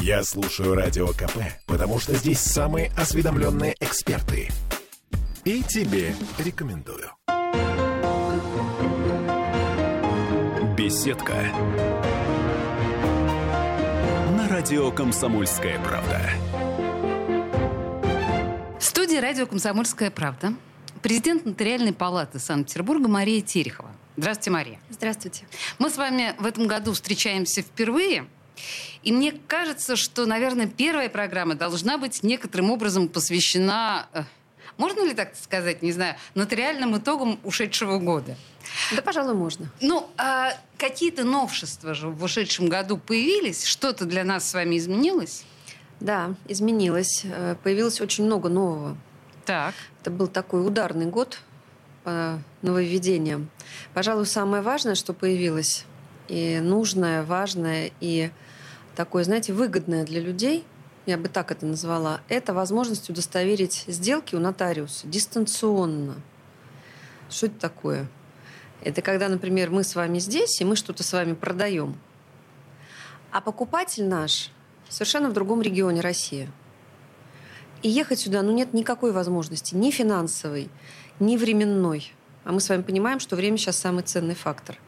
Я слушаю Радио КП, потому что здесь самые осведомленные эксперты. И тебе рекомендую. Беседка. На радио «Комсомольская правда». В студии радио «Комсомольская правда» президент Нотариальной палаты Санкт-Петербурга Мария Терехова. Здравствуйте, Мария. Здравствуйте. Мы с вами в этом году встречаемся впервые. И мне кажется, что, наверное, первая программа должна быть некоторым образом посвящена, э, можно ли так сказать, не знаю, нотариальным итогам ушедшего года. Да, пожалуй, можно. Ну, а какие-то новшества же в ушедшем году появились? Что-то для нас с вами изменилось? Да, изменилось. Э, появилось очень много нового. Так. Это был такой ударный год по нововведениям. Пожалуй, самое важное, что появилось, и нужное, важное, и такое, знаете, выгодное для людей, я бы так это назвала, это возможность удостоверить сделки у нотариуса дистанционно. Что это такое? Это когда, например, мы с вами здесь, и мы что-то с вами продаем. А покупатель наш совершенно в другом регионе России. И ехать сюда, ну, нет никакой возможности, ни финансовой, ни временной. А мы с вами понимаем, что время сейчас самый ценный фактор.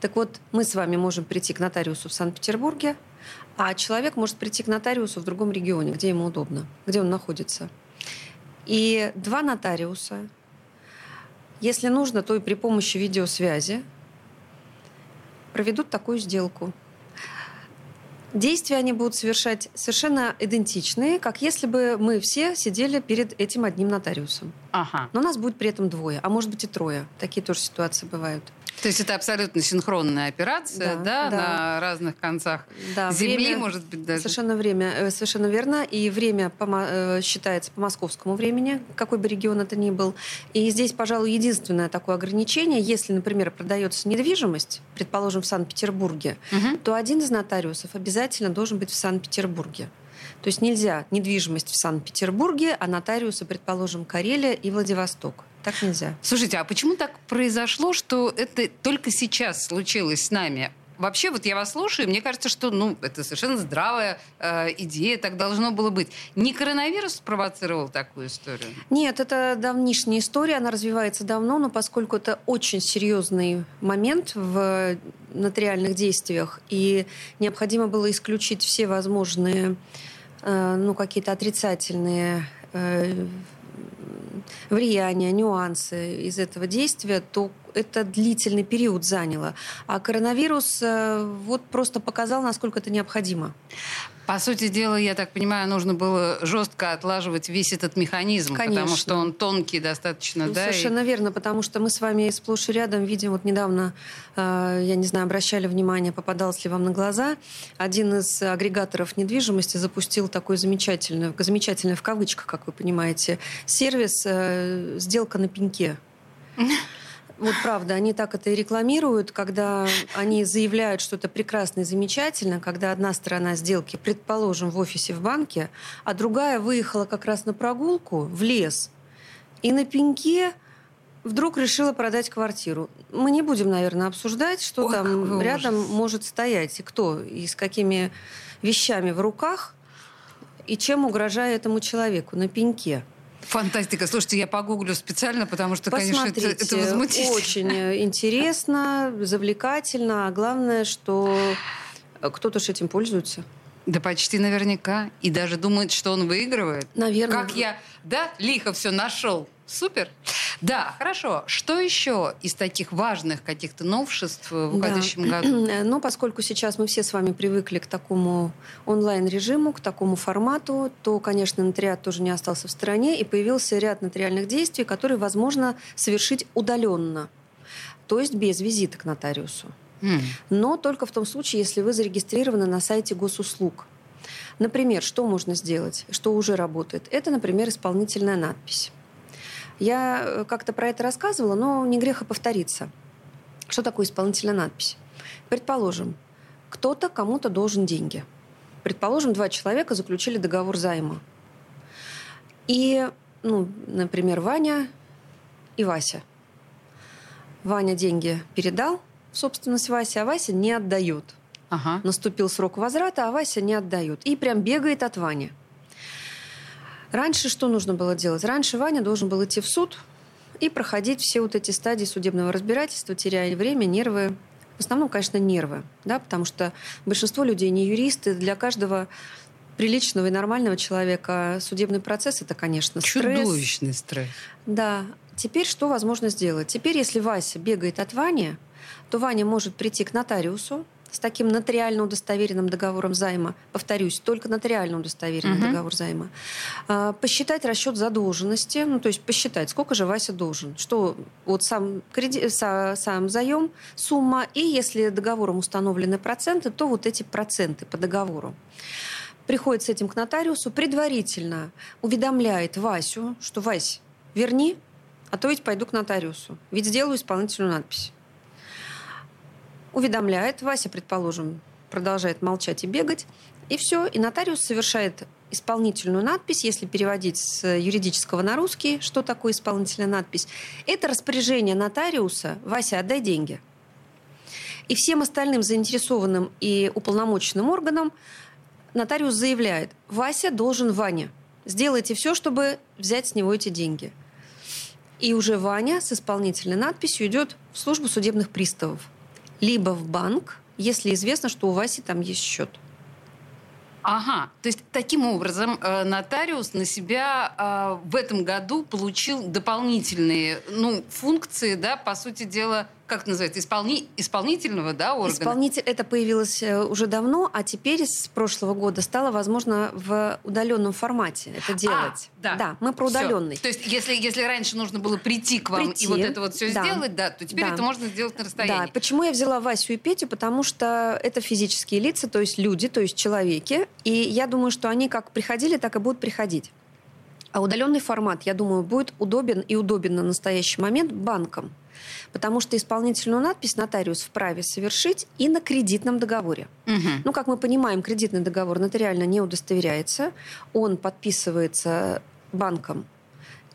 Так вот, мы с вами можем прийти к нотариусу в Санкт-Петербурге, а человек может прийти к нотариусу в другом регионе, где ему удобно, где он находится. И два нотариуса, если нужно, то и при помощи видеосвязи проведут такую сделку. Действия они будут совершать совершенно идентичные, как если бы мы все сидели перед этим одним нотариусом. Ага. Но у нас будет при этом двое, а может быть и трое. Такие тоже ситуации бывают. То есть это абсолютно синхронная операция, да, Да, да. на разных концах Да, земли, время- может быть, даже. Совершенно время, э, совершенно верно. И время по э, считается по московскому времени, какой бы регион это ни был. И здесь, пожалуй, единственное такое ограничение, если, например, продается недвижимость, предположим, в Санкт-Петербурге, Мгм. то один из нотариусов обязательно должен быть в Санкт-Петербурге. То есть нельзя недвижимость в Санкт-Петербурге, а нотариусы, предположим, Карелия и Владивосток. Так нельзя. Слушайте, а почему так произошло, что это только сейчас случилось с нами? Вообще, вот я вас слушаю, и мне кажется, что ну, это совершенно здравая э, идея, так должно было быть. Не коронавирус спровоцировал такую историю? Нет, это давнишняя история, она развивается давно, но поскольку это очень серьезный момент в нотариальных действиях, и необходимо было исключить все возможные, ну, какие-то отрицательные э, влияния, нюансы из этого действия, то это длительный период заняло. А коронавирус э, вот просто показал, насколько это необходимо. По сути дела, я так понимаю, нужно было жестко отлаживать весь этот механизм, потому Конечно. что он тонкий достаточно, Ну, да? и- Совершенно верно, потому что мы с вами сплошь и рядом видим, вот недавно, э, я не знаю, обращали внимание, попадалось ли вам на глаза, один из агрегаторов недвижимости запустил такой замечательный, замечательный в кавычках, как вы понимаете, сервис э, «Сделка на пеньке». Вот правда, они так это и рекламируют, когда они заявляют, что это прекрасно и замечательно, когда одна сторона сделки, предположим, в офисе в банке, а другая выехала как раз на прогулку в лес, и на пеньке вдруг решила продать квартиру. Мы не будем, наверное, обсуждать, что Ой, там ужас. рядом может стоять, и кто, и с какими вещами в руках, и чем угрожая этому человеку на пеньке. Фантастика. Слушайте, я погуглю специально, потому что, конечно, это, Посмотрите, это возмутительно. очень э, интересно, завлекательно, а главное, что кто-то же этим пользуется. Да почти наверняка. И даже думает, что он выигрывает. Наверное. Как я, да, лихо все нашел. Супер. Да, хорошо. Что еще из таких важных каких-то новшеств в Да. уходящем году? Но поскольку сейчас мы все с вами привыкли к такому онлайн-режиму, к такому формату, то, конечно, нотариат тоже не остался в стороне, и появился ряд нотариальных действий, которые возможно совершить удаленно, то есть без визита к нотариусу. Но только в том случае, если вы зарегистрированы на сайте госуслуг. Например, что можно сделать, что уже работает? Это, например, исполнительная надпись. Я э, как-то про это рассказывала, но не грех и повториться. Что такое исполнительная надпись? Предположим, кто-то кому-то должен деньги. Предположим, два человека заключили договор займа. И, ну, например, Ваня и Вася. Ваня деньги передал в собственность Васе, а Вася не отдает. Ага. Наступил срок возврата, а Вася не отдает. И прям бегает от Вани. Раньше что нужно было делать? Раньше Ваня должен был идти в суд и проходить все вот эти стадии судебного разбирательства, теряя время, нервы. В основном, конечно, нервы, да, потому что большинство людей не юристы. Для каждого приличного и нормального человека судебный процесс это, конечно, стресс. Чудовищный стресс. Да. Теперь что возможно сделать? Теперь, если Вася бегает от Вани, то Ваня может прийти к нотариусу, с таким нотариально удостоверенным договором займа, повторюсь, только нотариально удостоверенный Мгм. договор займа, а, посчитать расчет задолженности, ну, то есть посчитать, сколько же Вася должен, что вот сам, креди... са- сам заем, сумма, и если договором установлены проценты, то вот эти проценты по договору. Приходит с этим к нотариусу, предварительно уведомляет Васю, что «Вась, верни, а то ведь пойду к нотариусу, ведь сделаю исполнительную надпись» уведомляет. Вася, предположим, продолжает молчать и бегать. И все. И нотариус совершает исполнительную надпись, если переводить с юридического на русский, что такое исполнительная надпись. Это распоряжение нотариуса «Вася, отдай деньги». И всем остальным заинтересованным и уполномоченным органам нотариус заявляет, Вася должен Ване. Сделайте все, чтобы взять с него эти деньги. И уже Ваня с исполнительной надписью идет в службу судебных приставов. Либо в банк, если известно, что у Васи там есть счет. Ага, то есть таким образом э, нотариус на себя э, в этом году получил дополнительные ну, функции, да, по сути дела, как это называется, исполни... исполнительного да, органа. Исполнитель это появилось э, уже давно, а теперь с прошлого года стало возможно в удаленном формате это делать. А, да. да, мы про удаленный. То есть если, если раньше нужно было прийти к вам Прийти, и вот это вот все да. сделать, да, то теперь Да. это можно сделать на расстоянии. Да, почему я взяла Васю и Петю? Потому что это физические лица, то есть люди, то есть человеки. И я думаю, что они как приходили, так и будут приходить. А удаленный формат, я думаю, будет удобен и удобен на настоящий момент банкам. Потому что исполнительную надпись нотариус вправе совершить и на кредитном договоре. Мгм. Ну, как мы понимаем, кредитный договор нотариально не удостоверяется. Он подписывается банком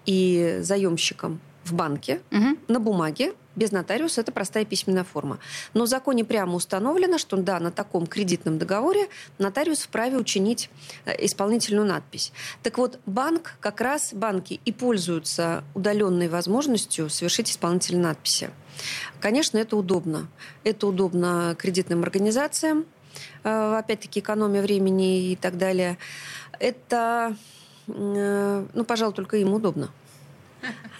и заемщиком в банке Мгм. на бумаге. Без нотариуса это простая письменная форма. Но в законе прямо установлено, что да, на таком кредитном договоре нотариус вправе учинить э, исполнительную надпись. Так вот, банк, как раз банки и пользуются удаленной возможностью совершить исполнительные надписи. Конечно, это удобно. Это удобно кредитным организациям, э, опять-таки экономия времени и так далее. Это, э, ну, пожалуй, только им удобно.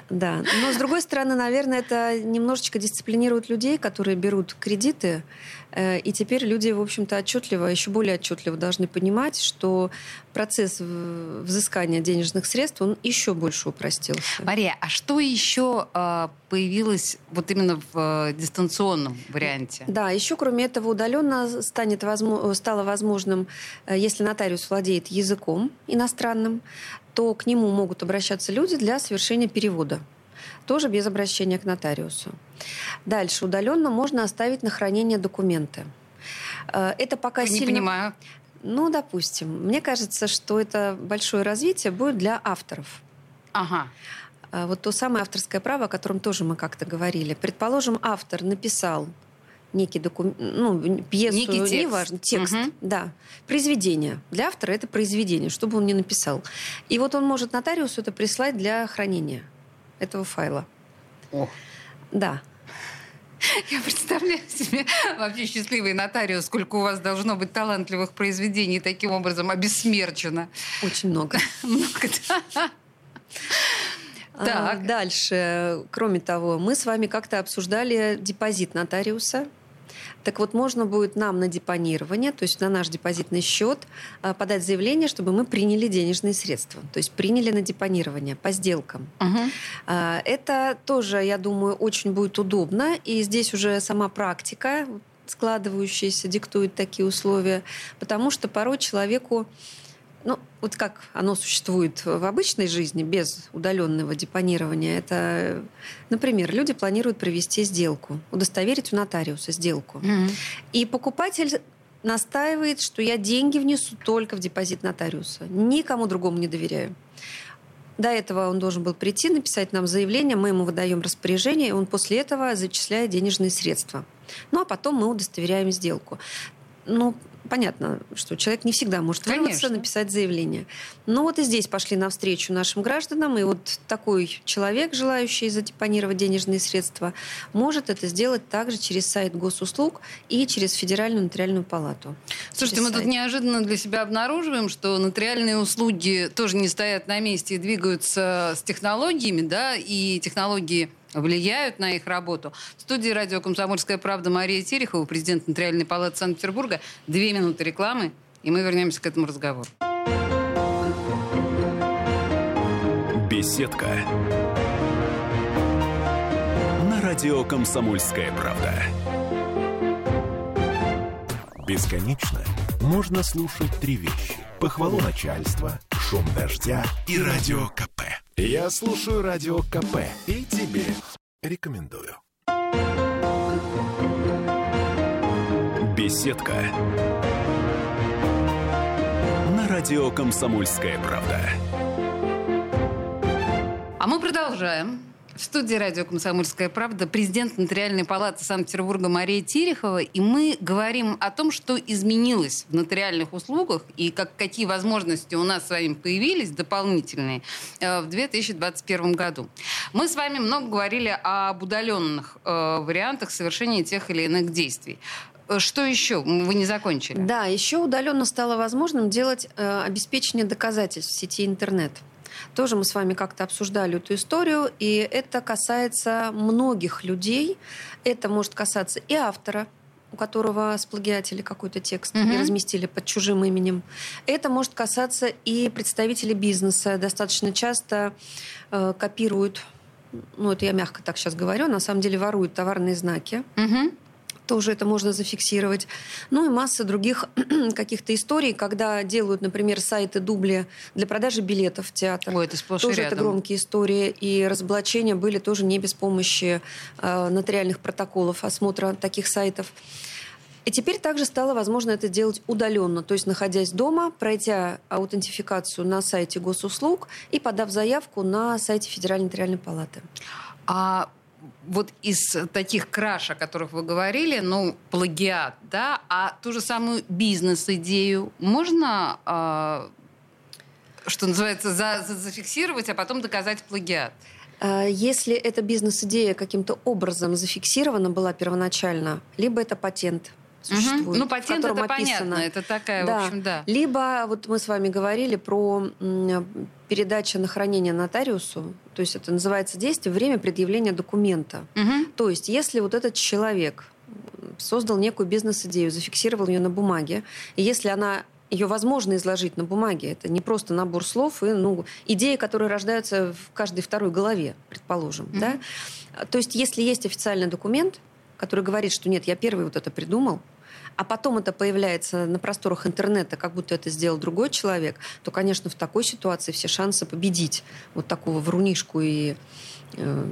Да, но с другой стороны, наверное, это немножечко дисциплинирует людей, которые берут кредиты, и теперь люди, в общем-то, отчетливо, еще более отчетливо должны понимать, что процесс взыскания денежных средств, он еще больше упростился. Мария, а что еще э, появилось вот именно в э, дистанционном варианте? Да, еще кроме этого удаленно станет возмо- стало возможным, э, если нотариус владеет языком иностранным, то к нему могут обращаться люди для совершения перевода. Тоже без обращения к нотариусу. Дальше удаленно можно оставить на хранение документы. Э, Это пока Не сильно... понимаю. Ну, допустим. Мне кажется, что это большое развитие будет для авторов. Ага. А Вот то самое авторское право, о котором тоже мы как-то говорили. Предположим, автор написал некий документ, ну, пьесу, Некий текст. неважно, текст, Мгм. да, произведение. Для автора это произведение, что бы он ни написал. И вот он может нотариусу это прислать для хранения этого файла. Ох. Да. Я представляю себе вообще счастливый нотариус, сколько у вас должно быть талантливых произведений таким образом обессмерчено. Очень много. Много, да. А, Так. Дальше, кроме того, мы с вами как-то обсуждали депозит нотариуса. Так вот, можно будет нам на депонирование, то есть на наш депозитный счет, а, подать заявление, чтобы мы приняли денежные средства. То есть приняли на депонирование по сделкам. А, Это тоже, я думаю, очень будет удобно. И здесь уже сама практика складывающаяся диктует такие условия, потому что порой человеку ну, вот как оно существует в обычной жизни без удаленного депонирования, это, например, люди планируют провести сделку, удостоверить у нотариуса сделку. Мгм. И покупатель настаивает, что я деньги внесу только в депозит нотариуса. Никому другому не доверяю. До этого он должен был прийти, написать нам заявление, мы ему выдаем распоряжение, и он после этого зачисляет денежные средства. Ну а потом мы удостоверяем сделку. ну, понятно, что человек не всегда может вырваться, написать заявление. Но вот и здесь пошли навстречу нашим гражданам, и вот такой человек, желающий задепонировать денежные средства, может это сделать также через сайт госуслуг и через Федеральную нотариальную палату. Слушайте, Через мы тут сайт. неожиданно для себя обнаруживаем, что нотариальные услуги тоже не стоят на месте и двигаются с технологиями, да, и технологии влияют на их работу. В студии радио «Комсомольская правда» Мария Терехова, президент Нотариальной палаты Санкт-Петербурга. Две минуты рекламы, и мы вернемся к этому разговору. Беседка. На радио «Комсомольская правда». Бесконечно можно слушать три вещи. Похвалу начальства, шум дождя и радио КП. Я слушаю радио КП и тебе рекомендую. Беседка. Радио «Комсомольская правда». А мы продолжаем. В студии радио «Комсомольская правда» президент Нотариальной палаты Санкт-Петербурга Мария Терехова. И мы говорим о том, что изменилось в нотариальных услугах и как, какие возможности у нас с вами появились дополнительные э, в 2021 году. Мы с вами много говорили об удаленных э, вариантах совершения тех или иных действий. Э, Что еще? Вы не закончили. Да, еще удаленно стало возможным делать э, обеспечение доказательств в сети интернет. Тоже мы с вами как-то обсуждали эту историю, и это касается многих людей. Это может касаться и автора, у которого сплагиатили какой-то текст Мгм. и разместили под чужим именем. Это может касаться и представителей бизнеса. Достаточно часто э, копируют, ну это я мягко так сейчас говорю, на самом деле воруют товарные знаки Мгм. тоже это можно зафиксировать. Ну и масса других каких-то историй, когда делают, например, сайты дубли для продажи билетов в театр. Ой, это сплошь тоже это рядом. громкие истории. И разоблачения были тоже не без помощи э, нотариальных протоколов осмотра таких сайтов. И теперь также стало возможно это делать удаленно, то есть находясь дома, пройдя аутентификацию на сайте госуслуг и подав заявку на сайте Федеральной нотариальной палаты. А вот из таких краш, о которых вы говорили, ну, плагиат, да, а ту же самую бизнес-идею можно, а, что называется, за- за- зафиксировать, а потом доказать плагиат? А, Если эта бизнес-идея каким-то образом зафиксирована была первоначально, либо это патент существует, Мгм. Ну, патент это описано- понятно, это такая, Да. в общем, да. Либо вот мы с вами говорили про передача на хранение нотариусу, то есть это называется действие время предъявления документа. Мгм. То есть если вот этот человек создал некую бизнес-идею, зафиксировал ее на бумаге, и если она ее возможно изложить на бумаге. Это не просто набор слов и ну, идеи, которые рождаются в каждой второй голове, предположим. Мгм. Да? То есть если есть официальный документ, который говорит, что нет, я первый вот это придумал, а потом это появляется на просторах интернета, как будто это сделал другой человек, то, конечно, в такой ситуации все шансы победить вот такого врунишку и э,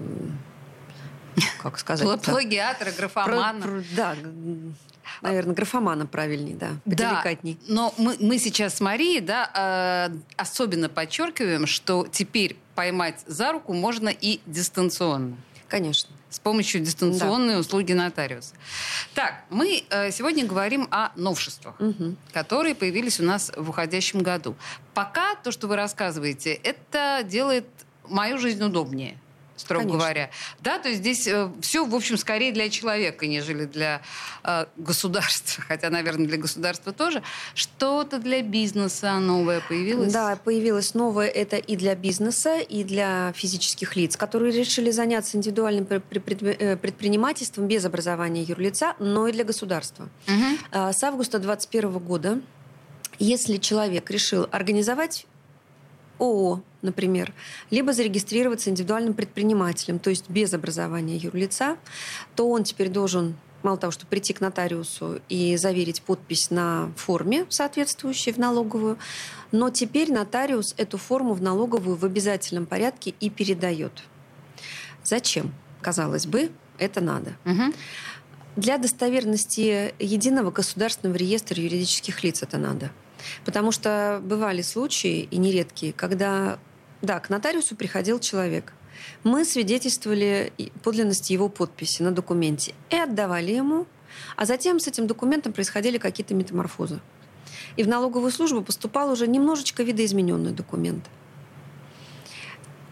как сказать? Пла- Плагиатора, графомана. да, наверное, графомана правильней, да, поделикатней. Да, но мы, мы сейчас с Марией да, э, особенно подчеркиваем, что теперь поймать за руку можно и дистанционно. Конечно. С помощью дистанционной услуги нотариуса. Так, мы э, сегодня говорим о новшествах, Мгм. которые появились у нас в уходящем году. Пока то, что вы рассказываете, это делает мою жизнь удобнее строго Конечно. говоря. Да, то есть здесь все, в общем, скорее для человека, нежели для э, государства. Хотя, наверное, для государства тоже. Что-то для бизнеса новое появилось? Да, появилось новое это и для бизнеса, и для физических лиц, которые решили заняться индивидуальным э, предпринимательством без образования юрлица, но и для государства. А, С августа 2021 года, если человек решил организовать ООО, например, либо зарегистрироваться индивидуальным предпринимателем, то есть без образования юрлица, то он теперь должен мало того, что прийти к нотариусу и заверить подпись на форме, соответствующей в налоговую, но теперь нотариус эту форму в налоговую в обязательном порядке и передает. Зачем? Казалось бы, это надо. Мгм. Для достоверности единого государственного реестра юридических лиц это надо. Потому что бывали случаи, и нередкие, когда, да, к нотариусу приходил человек. Мы свидетельствовали подлинность его подписи на документе и отдавали ему. А затем с этим документом происходили какие-то метаморфозы. И в налоговую службу поступал уже немножечко видоизмененный документ.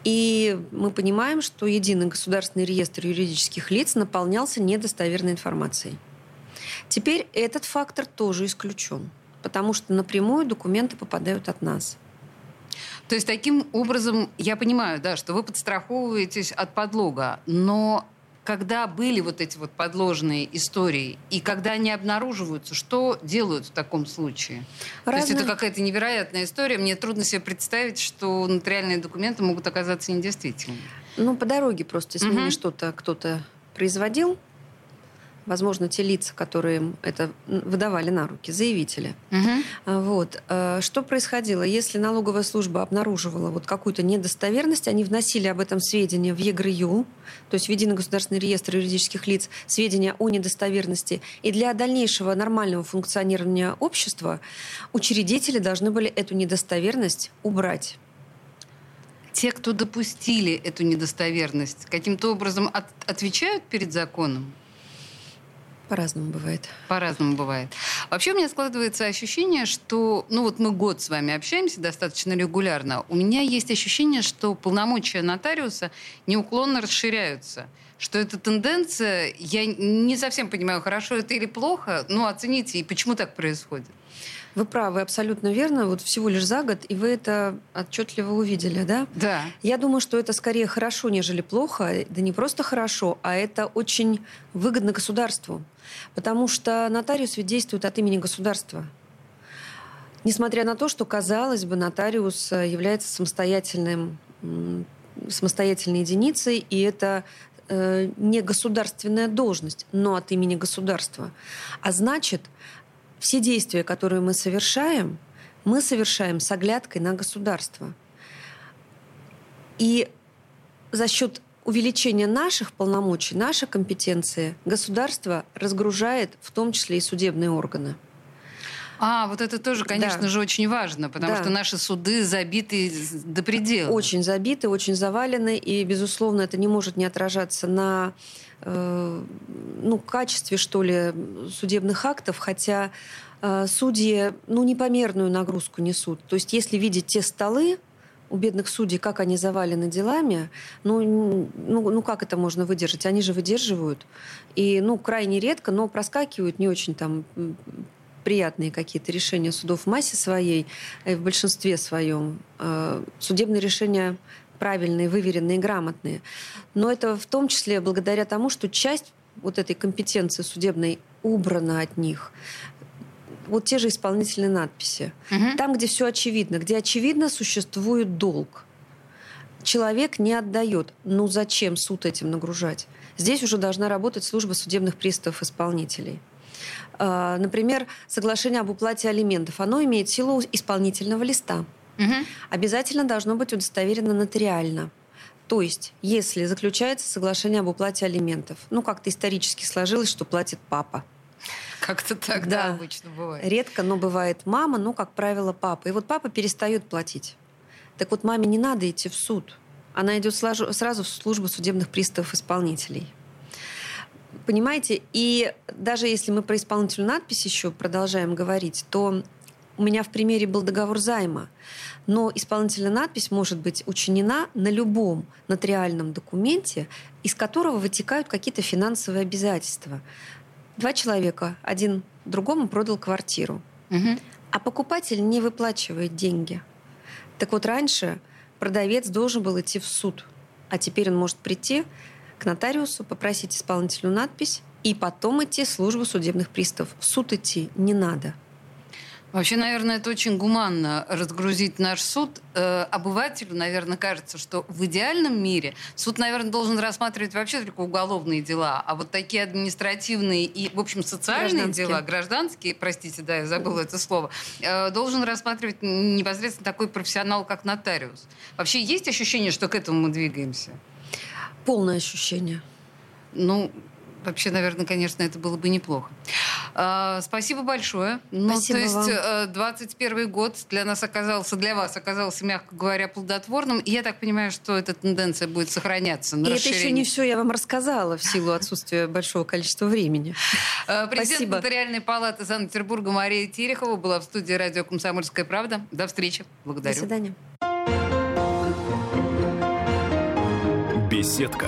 И мы понимаем, что единый государственный реестр юридических лиц наполнялся недостоверной информацией. Теперь этот фактор тоже исключен, потому что напрямую документы попадают от нас. То есть таким образом, я понимаю, да, что вы подстраховываетесь от подлога, но когда были вот эти вот подложные истории, и когда они обнаруживаются, что делают в таком случае? Разные... То есть это какая-то невероятная история. Мне трудно себе представить, что нотариальные документы могут оказаться недействительными. Ну, по дороге просто, если угу. что-то кто-то производил, возможно, те лица, которые это выдавали на руки, заявители. Угу. Вот. А, что происходило? Если налоговая служба обнаруживала вот какую-то недостоверность, они вносили об этом сведения в ЕГРЮ, то есть в Единый государственный реестр юридических лиц, сведения о недостоверности. И для дальнейшего нормального функционирования общества учредители должны были эту недостоверность убрать те, кто допустили эту недостоверность, каким-то образом от, отвечают перед законом? По-разному бывает. По-разному бывает. Вообще у меня складывается ощущение, что, ну вот мы год с вами общаемся достаточно регулярно, у меня есть ощущение, что полномочия нотариуса неуклонно расширяются что эта тенденция, я не совсем понимаю, хорошо это или плохо, но оцените, и почему так происходит. Вы правы, абсолютно верно. Вот всего лишь за год, и вы это отчетливо увидели, да? Да. Я думаю, что это скорее хорошо, нежели плохо. Да не просто хорошо, а это очень выгодно государству. Потому что нотариус ведь действует от имени государства. Несмотря на то, что, казалось бы, нотариус является самостоятельным, самостоятельной единицей, и это э, не государственная должность, но от имени государства. А значит, все действия, которые мы совершаем, мы совершаем с оглядкой на государство. И за счет увеличения наших полномочий, нашей компетенции, государство разгружает в том числе и судебные органы. А, вот это тоже, конечно да. же, очень важно, потому да. что наши суды забиты до предела. Очень забиты, очень завалены, и, безусловно, это не может не отражаться на Э, ну, качестве, что ли, судебных актов, хотя э, судьи ну, непомерную нагрузку несут. То есть если видеть те столы, у бедных судей, как они завалены делами, ну, ну, ну как это можно выдержать? Они же выдерживают. И, ну, крайне редко, но проскакивают не очень там приятные какие-то решения судов в массе своей, э, в большинстве своем. Судебные решения правильные, выверенные, грамотные. Но это в том числе благодаря тому, что часть вот этой компетенции судебной убрана от них. Вот те же исполнительные надписи. Угу. Там, где все очевидно, где очевидно существует долг. Человек не отдает. Ну зачем суд этим нагружать? Здесь уже должна работать служба судебных приставов исполнителей. А, например, соглашение об уплате алиментов. Оно имеет силу исполнительного листа. Угу. Обязательно должно быть удостоверено нотариально. То есть, если заключается соглашение об уплате алиментов, ну, как-то исторически сложилось, что платит папа. Как-то так, да, да, обычно бывает. Редко, но бывает мама, ну, как правило, папа. И вот папа перестает платить. Так вот, маме не надо идти в суд. Она идет сразу в службу судебных приставов исполнителей. Понимаете? И даже если мы про исполнительную надпись еще продолжаем говорить, то у меня в примере был договор займа, но исполнительная надпись может быть учинена на любом нотариальном документе, из которого вытекают какие-то финансовые обязательства. Два человека, один другому продал квартиру, угу. а покупатель не выплачивает деньги. Так вот раньше продавец должен был идти в суд, а теперь он может прийти к нотариусу, попросить исполнительную надпись и потом идти в службу судебных приставов. В суд идти не надо. Вообще, наверное, это очень гуманно разгрузить наш суд. Э, обывателю, наверное, кажется, что в идеальном мире суд, наверное, должен рассматривать вообще только уголовные дела, а вот такие административные и, в общем, социальные гражданские. дела, гражданские, простите, да, я забыла это слово, э, должен рассматривать непосредственно такой профессионал, как нотариус. Вообще есть ощущение, что к этому мы двигаемся? Полное ощущение. Ну, Вообще, наверное, конечно, это было бы неплохо. А, спасибо большое. Ну, спасибо то есть вам. 21 э, год для нас оказался, для вас оказался, мягко говоря, плодотворным. И я так понимаю, что эта тенденция будет сохраняться. На И это еще не все я вам рассказала в силу отсутствия большого количества времени. Э, президент Спасибо. Нотариальной палаты Санкт-Петербурга Мария Терехова была в студии радио «Комсомольская правда». До встречи. Благодарю. До свидания. Беседка.